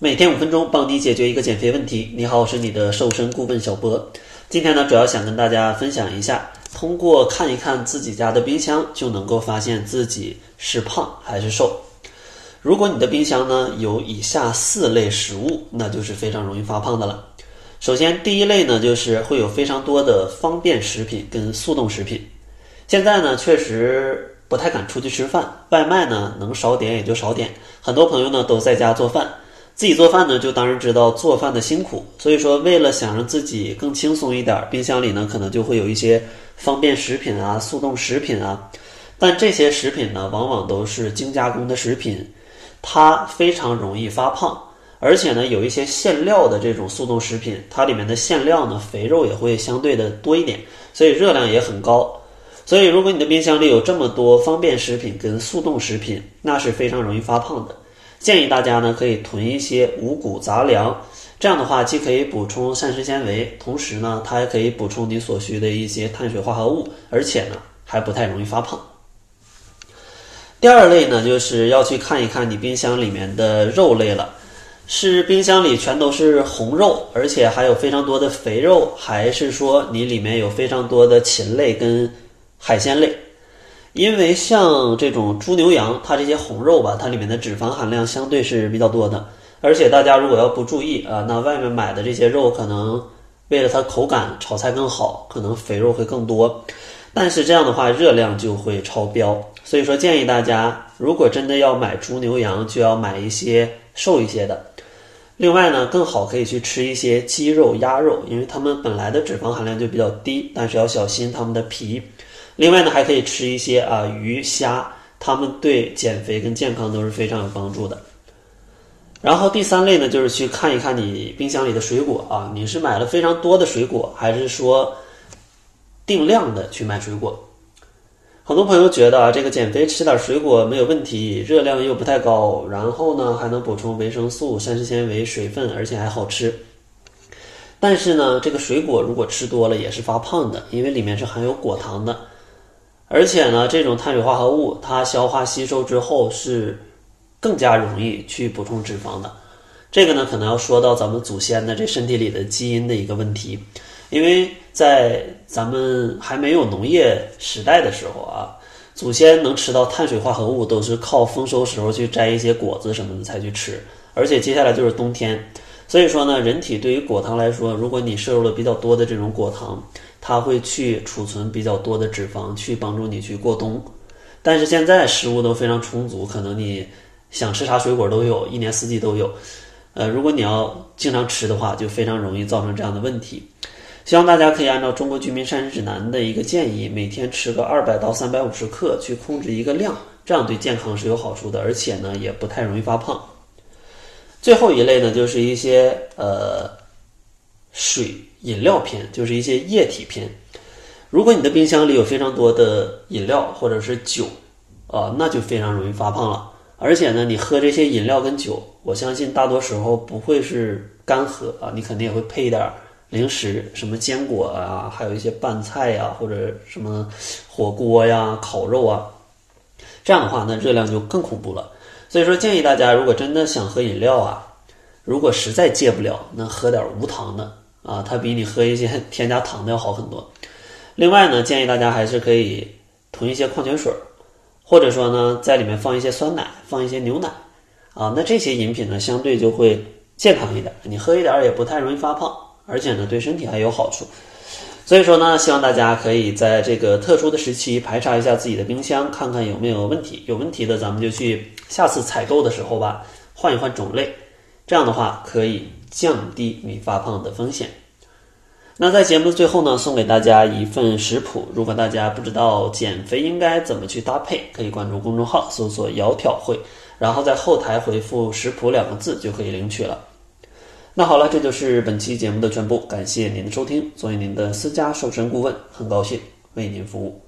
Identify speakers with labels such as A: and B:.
A: 每天五分钟，帮你解决一个减肥问题。你好，我是你的瘦身顾问小博。今天呢，主要想跟大家分享一下，通过看一看自己家的冰箱，就能够发现自己是胖还是瘦。如果你的冰箱呢有以下四类食物，那就是非常容易发胖的了。首先，第一类呢，就是会有非常多的方便食品跟速冻食品。现在呢，确实不太敢出去吃饭，外卖呢能少点也就少点。很多朋友呢都在家做饭。自己做饭呢，就当然知道做饭的辛苦，所以说为了想让自己更轻松一点，冰箱里呢可能就会有一些方便食品啊、速冻食品啊。但这些食品呢，往往都是精加工的食品，它非常容易发胖，而且呢，有一些馅料的这种速冻食品，它里面的馅料呢，肥肉也会相对的多一点，所以热量也很高。所以，如果你的冰箱里有这么多方便食品跟速冻食品，那是非常容易发胖的。建议大家呢可以囤一些五谷杂粮，这样的话既可以补充膳食纤维，同时呢它还可以补充你所需的一些碳水化合物，而且呢还不太容易发胖。第二类呢就是要去看一看你冰箱里面的肉类了，是冰箱里全都是红肉，而且还有非常多的肥肉，还是说你里面有非常多的禽类跟海鲜类？因为像这种猪牛羊，它这些红肉吧，它里面的脂肪含量相对是比较多的，而且大家如果要不注意啊，那外面买的这些肉可能为了它口感炒菜更好，可能肥肉会更多，但是这样的话热量就会超标，所以说建议大家如果真的要买猪牛羊，就要买一些瘦一些的。另外呢，更好可以去吃一些鸡肉、鸭肉，因为它们本来的脂肪含量就比较低，但是要小心它们的皮。另外呢，还可以吃一些啊鱼虾，它们对减肥跟健康都是非常有帮助的。然后第三类呢，就是去看一看你冰箱里的水果啊，你是买了非常多的水果，还是说定量的去买水果？很多朋友觉得啊，这个减肥吃点水果没有问题，热量又不太高，然后呢还能补充维生素、膳食纤维、水分，而且还好吃。但是呢，这个水果如果吃多了也是发胖的，因为里面是含有果糖的。而且呢，这种碳水化合物它消化吸收之后是更加容易去补充脂肪的。这个呢，可能要说到咱们祖先的这身体里的基因的一个问题。因为在咱们还没有农业时代的时候啊，祖先能吃到碳水化合物都是靠丰收时候去摘一些果子什么的才去吃。而且接下来就是冬天，所以说呢，人体对于果糖来说，如果你摄入了比较多的这种果糖。它会去储存比较多的脂肪，去帮助你去过冬。但是现在食物都非常充足，可能你想吃啥水果都有，一年四季都有。呃，如果你要经常吃的话，就非常容易造成这样的问题。希望大家可以按照《中国居民膳食指南》的一个建议，每天吃个二百到三百五十克，去控制一个量，这样对健康是有好处的，而且呢也不太容易发胖。最后一类呢，就是一些呃水。饮料片就是一些液体片。如果你的冰箱里有非常多的饮料或者是酒，啊，那就非常容易发胖了。而且呢，你喝这些饮料跟酒，我相信大多时候不会是干喝啊，你肯定也会配一点零食，什么坚果啊，还有一些拌菜呀，或者什么火锅呀、烤肉啊。这样的话，那热量就更恐怖了。所以说，建议大家如果真的想喝饮料啊，如果实在戒不了，那喝点无糖的。啊，它比你喝一些 添加糖的要好很多。另外呢，建议大家还是可以囤一些矿泉水，或者说呢，在里面放一些酸奶，放一些牛奶。啊，那这些饮品呢，相对就会健康一点，你喝一点也不太容易发胖，而且呢，对身体还有好处。所以说呢，希望大家可以在这个特殊的时期排查一下自己的冰箱，看看有没有问题。有问题的，咱们就去下次采购的时候吧，换一换种类。这样的话可以降低你发胖的风险。那在节目的最后呢，送给大家一份食谱。如果大家不知道减肥应该怎么去搭配，可以关注公众号搜索“窈窕会”，然后在后台回复“食谱”两个字就可以领取了。那好了，这就是本期节目的全部。感谢您的收听，作为您的私家瘦身顾问，很高兴为您服务。